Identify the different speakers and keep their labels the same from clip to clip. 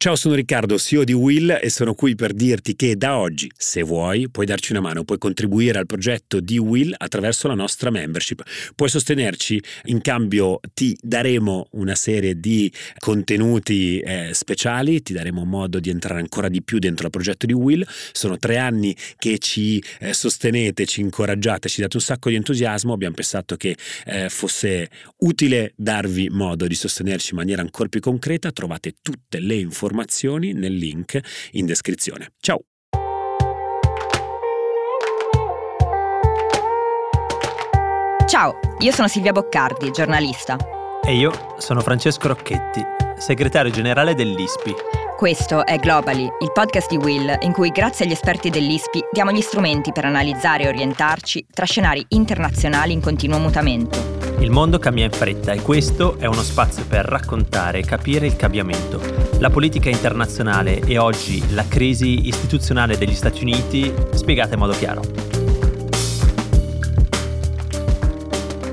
Speaker 1: Ciao, sono Riccardo, CEO di Will e sono qui per dirti che da oggi, se vuoi, puoi darci una mano, puoi contribuire al progetto di Will attraverso la nostra membership. Puoi sostenerci, in cambio ti daremo una serie di contenuti eh, speciali, ti daremo modo di entrare ancora di più dentro il progetto di Will. Sono tre anni che ci eh, sostenete, ci incoraggiate, ci date un sacco di entusiasmo. Abbiamo pensato che eh, fosse utile darvi modo di sostenerci in maniera ancora più concreta. Trovate tutte le informazioni informazioni nel link in descrizione. Ciao!
Speaker 2: Ciao, io sono Silvia Boccardi, giornalista.
Speaker 3: E io sono Francesco Rocchetti, segretario generale dell'ISPI.
Speaker 2: Questo è Globally, il podcast di Will, in cui grazie agli esperti dell'ISPI diamo gli strumenti per analizzare e orientarci tra scenari internazionali in continuo mutamento.
Speaker 3: Il mondo cambia in fretta e questo è uno spazio per raccontare e capire il cambiamento. La politica internazionale e oggi la crisi istituzionale degli Stati Uniti spiegata in modo chiaro.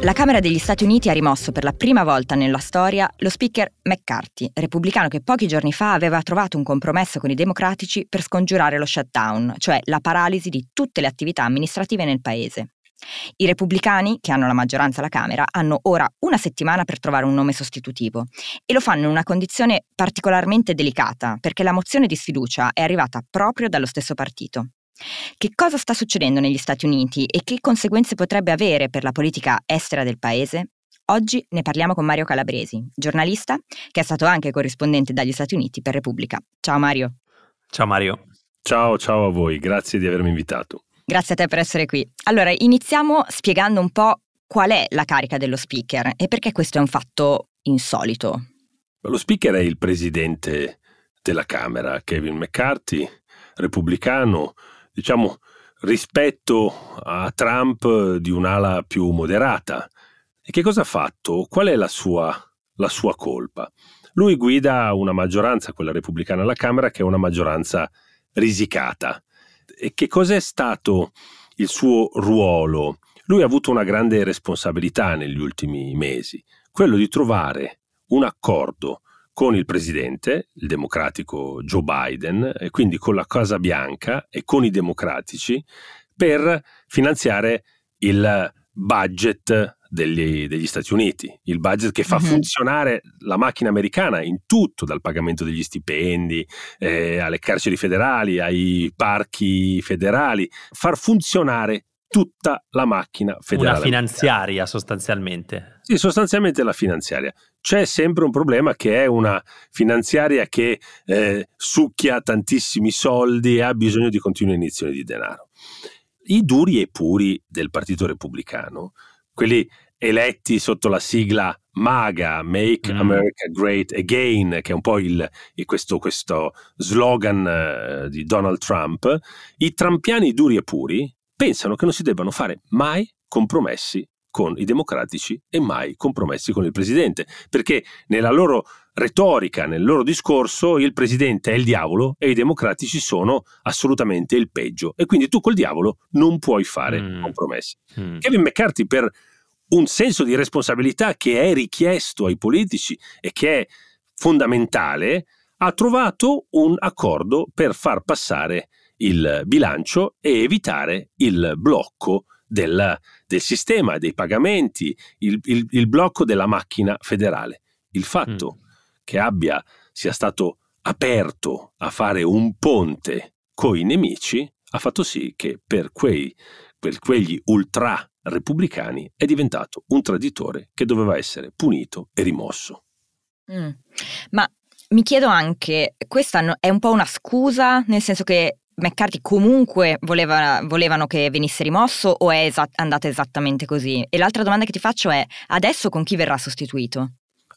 Speaker 2: La Camera degli Stati Uniti ha rimosso per la prima volta nella storia lo speaker McCarthy, repubblicano che pochi giorni fa aveva trovato un compromesso con i democratici per scongiurare lo shutdown, cioè la paralisi di tutte le attività amministrative nel paese. I repubblicani, che hanno la maggioranza alla Camera, hanno ora una settimana per trovare un nome sostitutivo e lo fanno in una condizione particolarmente delicata perché la mozione di sfiducia è arrivata proprio dallo stesso partito. Che cosa sta succedendo negli Stati Uniti e che conseguenze potrebbe avere per la politica estera del paese? Oggi ne parliamo con Mario Calabresi, giornalista che è stato anche corrispondente dagli Stati Uniti per Repubblica. Ciao Mario.
Speaker 3: Ciao Mario.
Speaker 4: Ciao, ciao a voi, grazie di avermi invitato.
Speaker 2: Grazie a te per essere qui. Allora, iniziamo spiegando un po' qual è la carica dello speaker e perché questo è un fatto insolito.
Speaker 4: Lo speaker è il presidente della Camera, Kevin McCarthy, repubblicano, diciamo rispetto a Trump di un'ala più moderata. E che cosa ha fatto? Qual è la sua, la sua colpa? Lui guida una maggioranza, quella repubblicana alla Camera, che è una maggioranza risicata che cos'è stato il suo ruolo? Lui ha avuto una grande responsabilità negli ultimi mesi, quello di trovare un accordo con il presidente, il democratico Joe Biden, e quindi con la Casa Bianca e con i democratici, per finanziare il budget degli, degli, Stati Uniti, il budget che fa uh-huh. funzionare la macchina americana in tutto, dal pagamento degli stipendi, eh, alle carceri federali, ai parchi federali, far funzionare tutta la macchina federale.
Speaker 3: Una finanziaria sostanzialmente.
Speaker 4: Sì, sostanzialmente la finanziaria. C'è sempre un problema che è una finanziaria che eh, succhia tantissimi soldi e ha bisogno di continue iniezioni di denaro. I duri e puri del Partito Repubblicano, quelli eletti sotto la sigla MAGA, Make mm. America Great Again, che è un po' il, questo, questo, slogan uh, di Donald Trump, i trampiani duri e puri pensano che non si debbano fare mai compromessi con i democratici e mai compromessi con il presidente, perché nella loro retorica, nel loro discorso, il presidente è il diavolo e i democratici sono assolutamente il peggio e quindi tu col diavolo non puoi fare mm. compromessi. Mm. Kevin McCarthy per un senso di responsabilità che è richiesto ai politici e che è fondamentale, ha trovato un accordo per far passare il bilancio e evitare il blocco del, del sistema, dei pagamenti, il, il, il, blocco della macchina federale. Il fatto mm. Che abbia, sia stato aperto a fare un ponte coi nemici ha fatto sì che per, quei, per quegli ultra repubblicani è diventato un traditore che doveva essere punito e rimosso.
Speaker 2: Mm. Ma mi chiedo anche, questa è un po' una scusa, nel senso che McCarthy comunque voleva, volevano che venisse rimosso o è esat- andata esattamente così? E l'altra domanda che ti faccio è, adesso con chi verrà sostituito?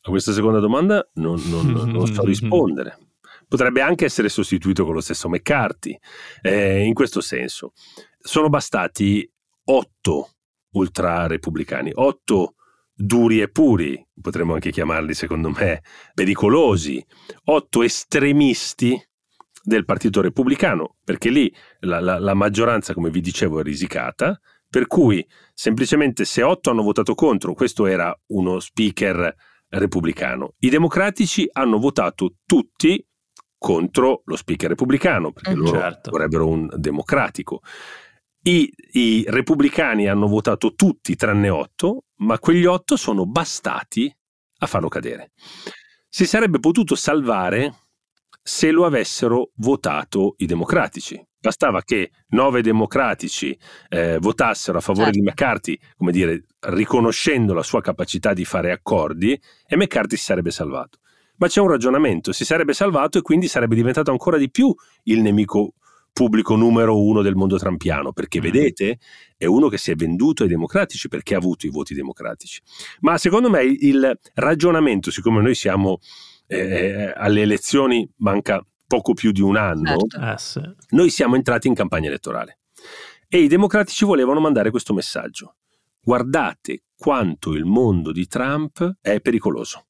Speaker 4: A questa seconda domanda non, non, non so rispondere. Potrebbe anche essere sostituito con lo stesso McCarthy, eh, in questo senso. Sono bastati otto ultra repubblicani, otto duri e puri, potremmo anche chiamarli secondo me pericolosi, otto estremisti del Partito Repubblicano, perché lì la, la, la maggioranza, come vi dicevo, è risicata, per cui semplicemente se otto hanno votato contro, questo era uno speaker repubblicano. I democratici hanno votato tutti contro lo speaker repubblicano, perché mm, loro certo. vorrebbero un democratico. I, I, repubblicani hanno votato tutti tranne otto, ma quegli otto sono bastati a farlo cadere. Si sarebbe potuto salvare se lo avessero votato i democratici. Bastava che nove democratici eh, votassero a favore certo. di McCarthy, come dire, riconoscendo la sua capacità di fare accordi, e McCarthy si sarebbe salvato. Ma c'è un ragionamento, si sarebbe salvato e quindi sarebbe diventato ancora di più il nemico pubblico numero uno del mondo trampiano, perché mm. vedete, è uno che si è venduto ai democratici perché ha avuto i voti democratici. Ma secondo me il ragionamento, siccome noi siamo eh, alle elezioni, manca poco più di un anno, certo. Eh, noi siamo entrati in campagna elettorale e i democratici volevano mandare questo messaggio. Guardate quanto il mondo di Trump è pericoloso.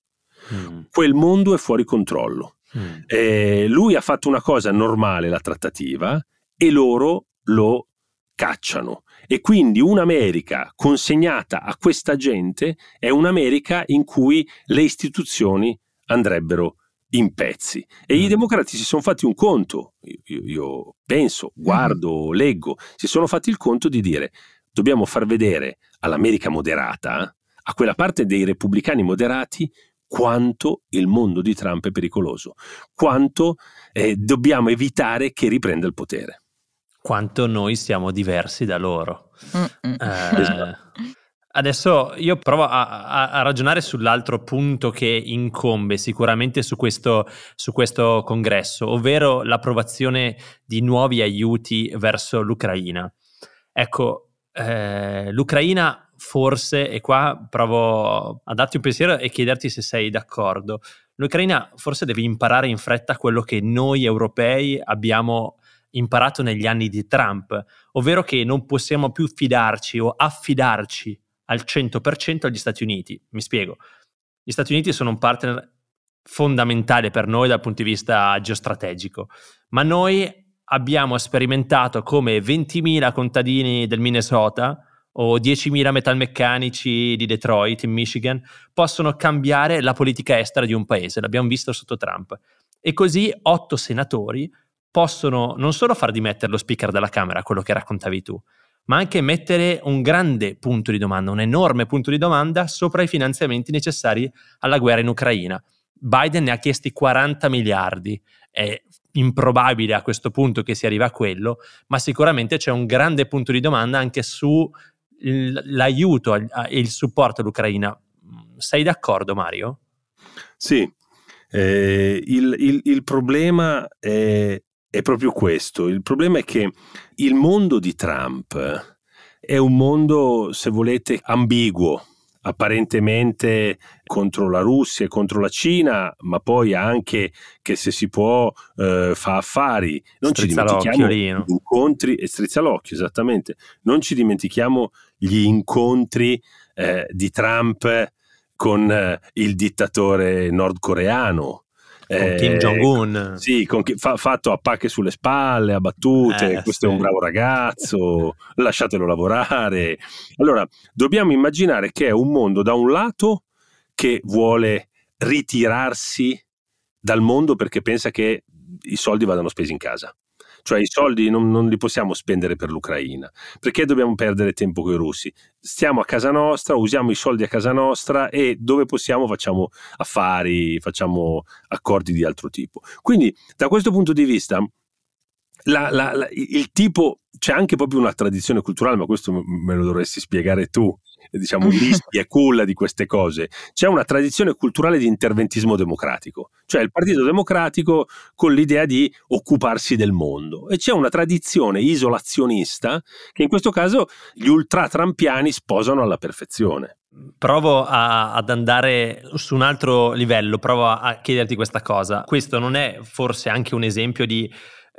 Speaker 4: Mm. Quel mondo è fuori controllo. Mm. Eh, lui ha fatto una cosa normale, la trattativa, e loro lo cacciano. E quindi un'America consegnata a questa gente è un'America in cui le istituzioni andrebbero in pezzi. E mm. i democratici si sono fatti un conto, io, io penso, guardo, mm. leggo, si sono fatti il conto di dire dobbiamo far vedere all'America moderata, a quella parte dei repubblicani moderati, quanto il mondo di Trump è pericoloso, quanto eh, dobbiamo evitare che riprenda il potere.
Speaker 3: Quanto noi siamo diversi da loro. Eh, adesso io provo a, a, a, ragionare sull'altro punto che incombe sicuramente su questo, su questo congresso, ovvero l'approvazione di nuovi aiuti verso l'Ucraina. Ecco, eh, l'Ucraina forse, e qua provo a darti un pensiero e chiederti se sei d'accordo, l'Ucraina forse deve imparare in fretta quello che noi europei abbiamo imparato negli anni di Trump, ovvero che non possiamo più fidarci o affidarci al 100% agli Stati Uniti. Mi spiego. Gli Stati Uniti sono un partner fondamentale per noi dal punto di vista geostrategico, ma noi abbiamo sperimentato come 20.000 contadini del Minnesota o 10.000 metalmeccanici di Detroit in Michigan possono cambiare la politica estera di un paese, l'abbiamo visto sotto Trump. E così otto senatori possono non solo far dimettere lo speaker della Camera, quello che raccontavi tu, ma anche mettere un grande punto di domanda, un enorme punto di domanda sopra i finanziamenti necessari alla guerra in Ucraina. Biden ne ha chiesti 40 miliardi, è improbabile a questo punto che si arriva a quello, ma sicuramente c'è un grande punto di domanda anche su l'aiuto e il supporto all'Ucraina. Sei d'accordo, Mario?
Speaker 4: Sì, eh, il, il, il, problema è, è proprio questo. Il problema è che il mondo di Trump è un mondo, se volete, ambiguo apparentemente contro la Russia e contro la Cina, ma poi anche che se si può eh, fa affari. Non strizza ci dimentichiamo gli incontri e strizza l'occhio, esattamente. Non ci dimentichiamo gli incontri eh, di Trump con eh, il dittatore nordcoreano.
Speaker 3: Con eh, Kim Jong-un.
Speaker 4: Sì, con, fa, fatto a pacche sulle spalle, a battute, eh, questo sì. è un bravo ragazzo, lasciatelo lavorare. Allora, dobbiamo immaginare che è un mondo da un lato che vuole ritirarsi dal mondo perché pensa che i soldi vadano spesi in casa. Cioè i soldi non, non, li possiamo spendere per l'Ucraina. Perché dobbiamo perdere tempo con i russi? Stiamo a casa nostra, usiamo i soldi a casa nostra e dove possiamo facciamo affari, facciamo accordi di altro tipo. Quindi da questo punto di vista la, la, la, il tipo, c'è anche proprio una tradizione culturale, ma questo me lo dovresti spiegare tu, diciamo, l'isti e culla di queste cose. C'è una tradizione culturale di interventismo democratico, cioè il Partito Democratico con l'idea di occuparsi del mondo. E c'è una tradizione isolazionista che in questo caso gli ultra-trampiani sposano alla perfezione.
Speaker 3: Provo a, ad andare su un altro livello, provo a, a chiederti questa cosa. Questo non è forse anche un esempio di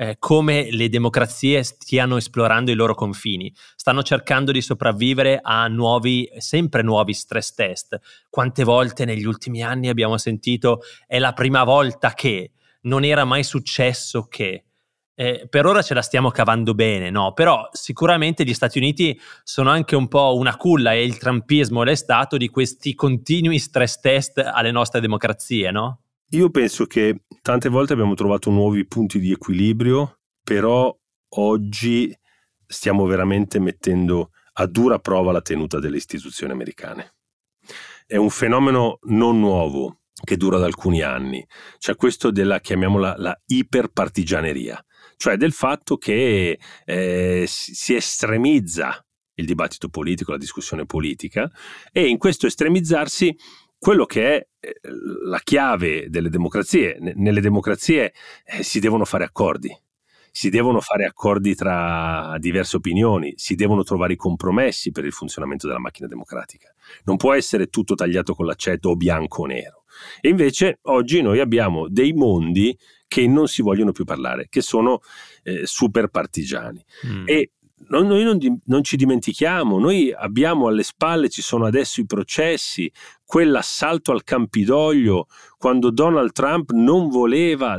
Speaker 3: eh, come le democrazie stiano esplorando i loro confini, stanno cercando di sopravvivere a nuovi, sempre nuovi stress test. Quante volte negli ultimi anni abbiamo sentito è la prima volta che non era mai successo che. Eh, per ora ce la stiamo cavando bene, no? Però sicuramente gli Stati Uniti sono anche un po' una culla e il trumpismo l'è stato di questi continui stress test alle nostre democrazie, no?
Speaker 4: Io penso che tante volte abbiamo trovato nuovi punti di equilibrio, però oggi stiamo veramente mettendo a dura prova la tenuta delle istituzioni americane. È un fenomeno non nuovo che dura da alcuni anni, cioè questo della, chiamiamola, la iperpartigianeria, cioè del fatto che eh, si estremizza il dibattito politico, la discussione politica e in questo estremizzarsi quello che è eh, la chiave delle democrazie. Nelle democrazie eh, si devono fare accordi, si devono fare accordi tra diverse opinioni, si devono trovare i compromessi per il funzionamento della macchina democratica. Non può essere tutto tagliato con l'aceto o bianco o nero. E invece oggi noi abbiamo dei mondi che non si vogliono più parlare, che sono eh, super partigiani. Mm. E noi non, non, ci dimentichiamo, noi abbiamo alle spalle, ci sono adesso i processi, quell'assalto al Campidoglio quando Donald Trump non voleva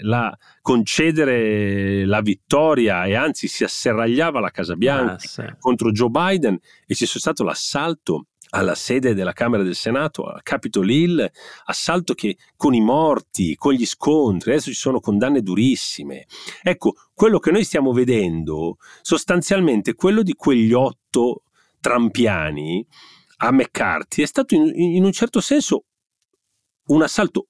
Speaker 4: la, concedere la vittoria e anzi si asserragliava la Casa Bianca ah, sì. contro Joe Biden e c'è stato l'assalto alla sede della Camera del Senato, a Capitol Hill, assalto che con i morti, con gli scontri, adesso ci sono condanne durissime. Ecco, quello che noi stiamo vedendo sostanzialmente quello di quegli otto trampiani a McCarthy è stato in, in un certo senso un assalto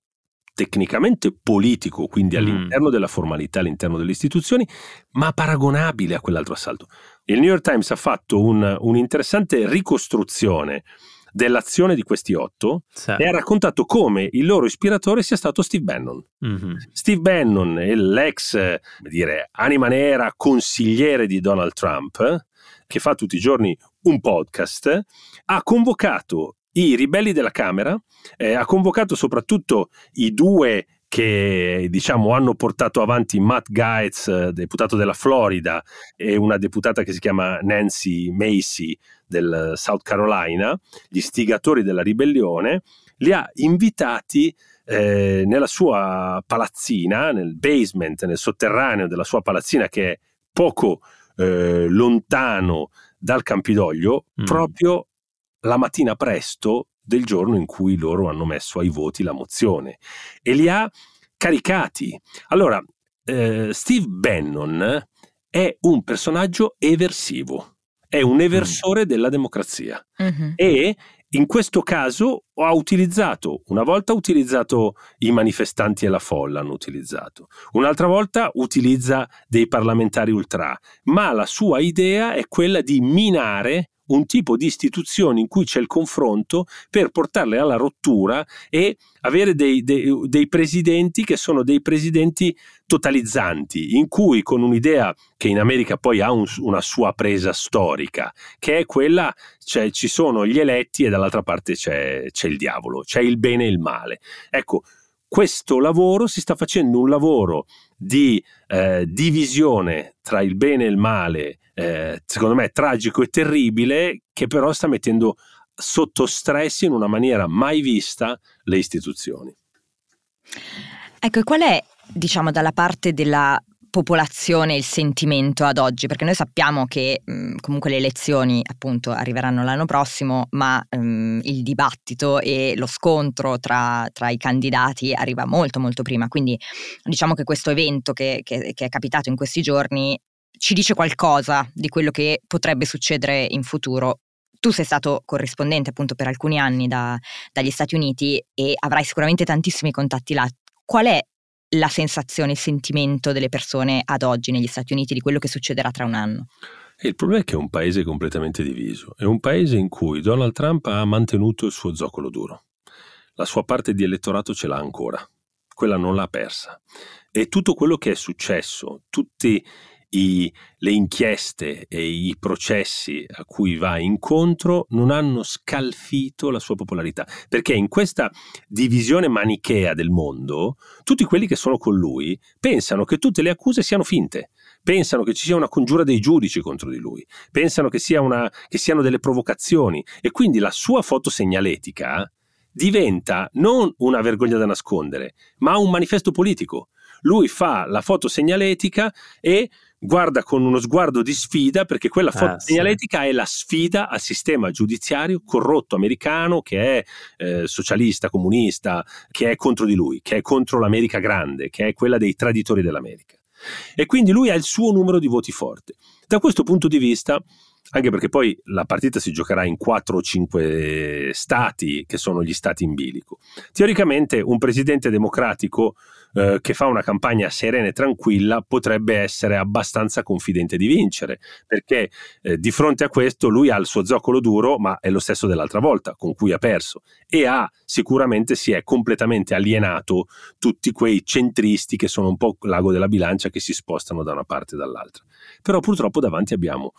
Speaker 4: tecnicamente politico, quindi mm. all'interno mm. della formalità, all'interno delle istituzioni, ma paragonabile a quell'altro assalto. Il New York Times ha fatto un, un'interessante ricostruzione dell'azione di questi otto sì. e ha raccontato come il loro ispiratore sia stato Steve Bannon. Mm-hmm. Steve Bannon, l'ex dire, anima nera consigliere di Donald Trump, che fa tutti i giorni un podcast, ha convocato i ribelli della Camera, eh, ha convocato soprattutto i due che diciamo hanno portato avanti Matt Gaetz, deputato della Florida, e una deputata che si chiama Nancy Macy del South Carolina, gli stigatori della ribellione, li ha invitati eh, nella sua palazzina, nel basement, nel sotterraneo della sua palazzina che è poco eh, lontano dal Campidoglio, mm. proprio la mattina presto del giorno in cui loro hanno messo ai voti la mozione e li ha caricati. Allora, eh, Steve Bannon è un personaggio eversivo, è un eversore mm. della democrazia mm-hmm. e in questo caso ha utilizzato, una volta ha utilizzato i manifestanti e la folla, hanno utilizzato, un'altra volta utilizza dei parlamentari ultra, ma la sua idea è quella di minare un tipo di istituzioni in cui c'è il confronto per portarle alla rottura e avere dei, dei, dei, presidenti che sono dei presidenti totalizzanti, in cui con un'idea che in America poi ha un, una sua presa storica, che è quella, cioè ci sono gli eletti e dall'altra parte c'è, c'è il diavolo, c'è il bene e il male. Ecco, questo lavoro si sta facendo un lavoro di eh, divisione tra il bene e il male, eh, secondo me tragico e terribile, che però sta mettendo sotto stress in una maniera mai vista le istituzioni.
Speaker 2: Ecco, qual è, diciamo, dalla parte della popolazione il sentimento ad oggi? Perché noi sappiamo che mh, comunque le elezioni appunto arriveranno l'anno prossimo, ma mh, il dibattito e lo scontro tra, tra, i candidati arriva molto molto prima. Quindi diciamo che questo evento che, che, che è capitato in questi giorni ci dice qualcosa di quello che potrebbe succedere in futuro tu sei stato corrispondente appunto per alcuni anni da, dagli Stati Uniti e avrai sicuramente tantissimi contatti là. Qual è la sensazione, il sentimento delle persone ad oggi negli Stati Uniti di quello che succederà tra un anno?
Speaker 4: Il problema è che è un paese completamente diviso, è un paese in cui Donald Trump ha mantenuto il suo zoccolo duro, la sua parte di elettorato ce l'ha ancora, quella non l'ha persa. E tutto quello che è successo, tutti i, le inchieste e i processi a cui va incontro non hanno scalfito la sua popolarità, perché in questa divisione manichea del mondo, tutti quelli che sono con lui pensano che tutte le accuse siano finte, pensano che ci sia una congiura dei giudici contro di lui, pensano che, sia una, che siano delle provocazioni e quindi la sua foto segnaletica diventa non una vergogna da nascondere, ma un manifesto politico. Lui fa la foto segnaletica e guarda con uno sguardo di sfida perché quella foto ah, segnaletica sì. è la sfida al sistema giudiziario corrotto americano che è eh, socialista, comunista, che è contro di lui, che è contro l'America grande, che è quella dei traditori dell'America. E quindi lui ha il suo numero di voti forte. Da questo punto di vista, anche perché poi la partita si giocherà in 4 o 5 stati che sono gli stati in bilico. Teoricamente un presidente democratico eh, che fa una campagna serena e tranquilla potrebbe essere abbastanza confidente di vincere, perché eh, di fronte a questo lui ha il suo zoccolo duro, ma è lo stesso dell'altra volta, con cui ha perso, e ha sicuramente si è completamente alienato tutti quei centristi che sono un po' l'ago della bilancia che si spostano da una parte e dall'altra. Però purtroppo davanti abbiamo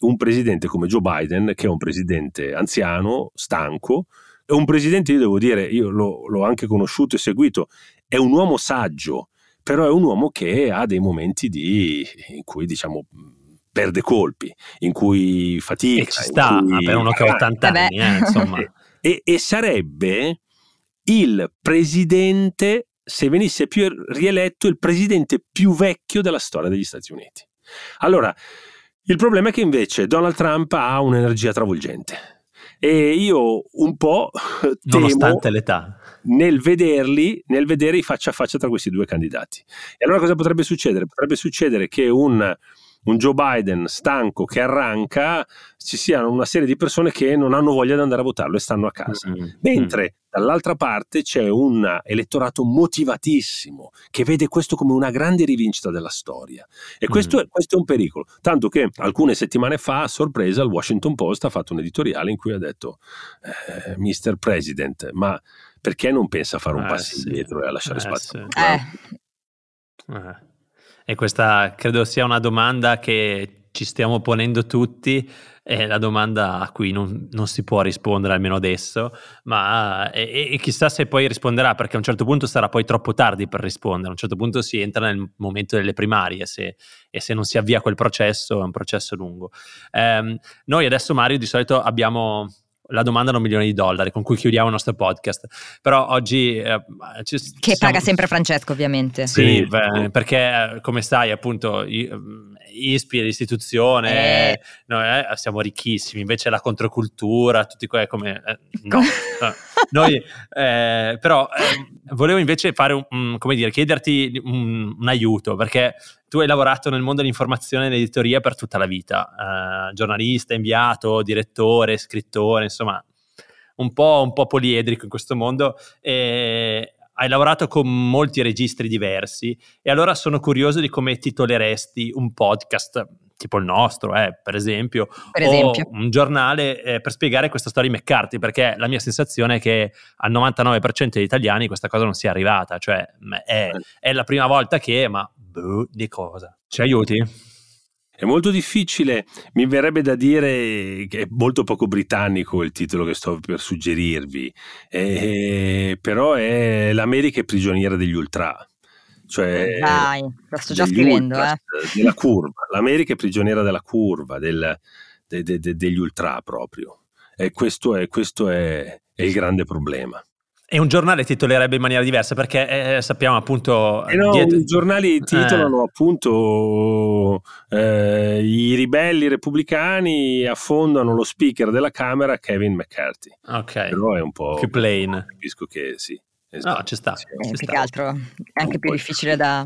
Speaker 4: un presidente come Joe Biden, che è un presidente anziano, stanco, è un presidente, io devo dire, io l'ho, l'ho anche conosciuto e seguito, è un uomo saggio, però è un uomo che ha dei momenti di, in cui diciamo perde colpi, in cui fatica. E
Speaker 3: ci sta, cui... per uno che ha 80 eh anni, eh, insomma.
Speaker 4: e, e sarebbe il presidente, se venisse più rieletto, il presidente più vecchio della storia degli Stati Uniti. Allora, il problema è che invece Donald Trump ha un'energia travolgente e io un po' temo
Speaker 3: nonostante l'età
Speaker 4: nel vederli, nel vedere i faccia a faccia tra questi due candidati. E allora cosa potrebbe succedere? Potrebbe succedere che un un Joe Biden stanco che arranca, ci siano una serie di persone che non hanno voglia di andare a votarlo e stanno a casa. Mm-hmm. Mentre mm. dall'altra parte c'è un elettorato motivatissimo che vede questo come una grande rivincita della storia. E questo, mm-hmm. è, questo è un pericolo. Tanto che alcune settimane fa, a sorpresa, il Washington Post ha fatto un editoriale in cui ha detto: eh, Mr. President, ma perché non pensa a fare un eh, passo sì. indietro e a lasciare eh, spazio? Sì.
Speaker 3: Eh. E questa credo sia una domanda che ci stiamo ponendo tutti, è la domanda a cui non, non si può rispondere almeno adesso, ma e, e, chissà se poi risponderà, perché a un certo punto sarà poi troppo tardi per rispondere, a un certo punto si entra nel momento delle primarie se, e se non si avvia quel processo è un processo lungo. Eh, noi adesso Mario di solito abbiamo la domanda da un milione di dollari con cui chiudiamo il nostro podcast. Però oggi... Eh,
Speaker 2: ci, ci che siamo... paga sempre Francesco ovviamente.
Speaker 3: Sì, sì. Beh, perché come sai appunto ISPI è l'istituzione, eh. noi eh, siamo ricchissimi, invece la controcultura, tutti quelli come... Eh, no, noi eh, però eh, volevo invece fare un, un, come dire, chiederti un, un aiuto perché tu hai lavorato nel mondo dell'informazione e dell'editoria per tutta la vita, eh, giornalista, inviato, direttore, scrittore, insomma, un po', un po' poliedrico in questo mondo. E hai lavorato con molti registri diversi e allora sono curioso di come titoleresti un podcast tipo il nostro, eh, per esempio,
Speaker 2: per esempio.
Speaker 3: o un giornale eh, per spiegare questa storia di McCarthy, perché la mia sensazione è che al 99% degli italiani questa cosa non sia arrivata, cioè è, è la prima volta che, ma boh, di cosa? Ci aiuti?
Speaker 4: È molto difficile, mi verrebbe da dire che è molto poco britannico il titolo che sto per suggerirvi, eh, però è L'America è prigioniera degli ultra. Cioè,
Speaker 2: Dai, lo sto già scrivendo. Ultras,
Speaker 4: eh. Della curva. L'America è prigioniera della curva, del, de, de, de, degli ultra proprio. E questo è, questo è, è il grande problema.
Speaker 3: E un giornale titolerebbe in maniera diversa perché eh, sappiamo appunto...
Speaker 4: Eh no, dietro... i giornali titolano eh. appunto eh, i ribelli repubblicani affondano lo speaker della Camera Kevin McCarthy.
Speaker 3: Ok.
Speaker 4: Però è un po'...
Speaker 3: Più plain.
Speaker 4: Capisco che sì.
Speaker 3: Esatto. No, ci sta. Ci
Speaker 2: eh, più che altro è anche più difficile da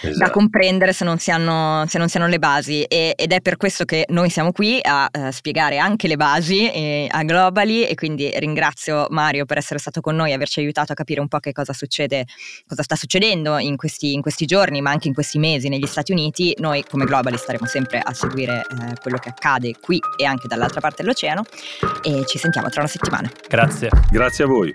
Speaker 2: esatto. da comprendere se non si hanno, se non si hanno le basi e, ed è per questo che noi siamo qui a uh, spiegare anche le basi e, a Globally e quindi ringrazio Mario per essere stato con noi e averci aiutato a capire un po' che cosa succede, cosa sta succedendo in questi, in questi giorni ma anche in questi mesi negli Stati Uniti. Noi come Globally staremo sempre a seguire eh, quello che accade qui e anche dall'altra parte dell'oceano e ci sentiamo tra una settimana.
Speaker 3: Grazie.
Speaker 4: Grazie a voi.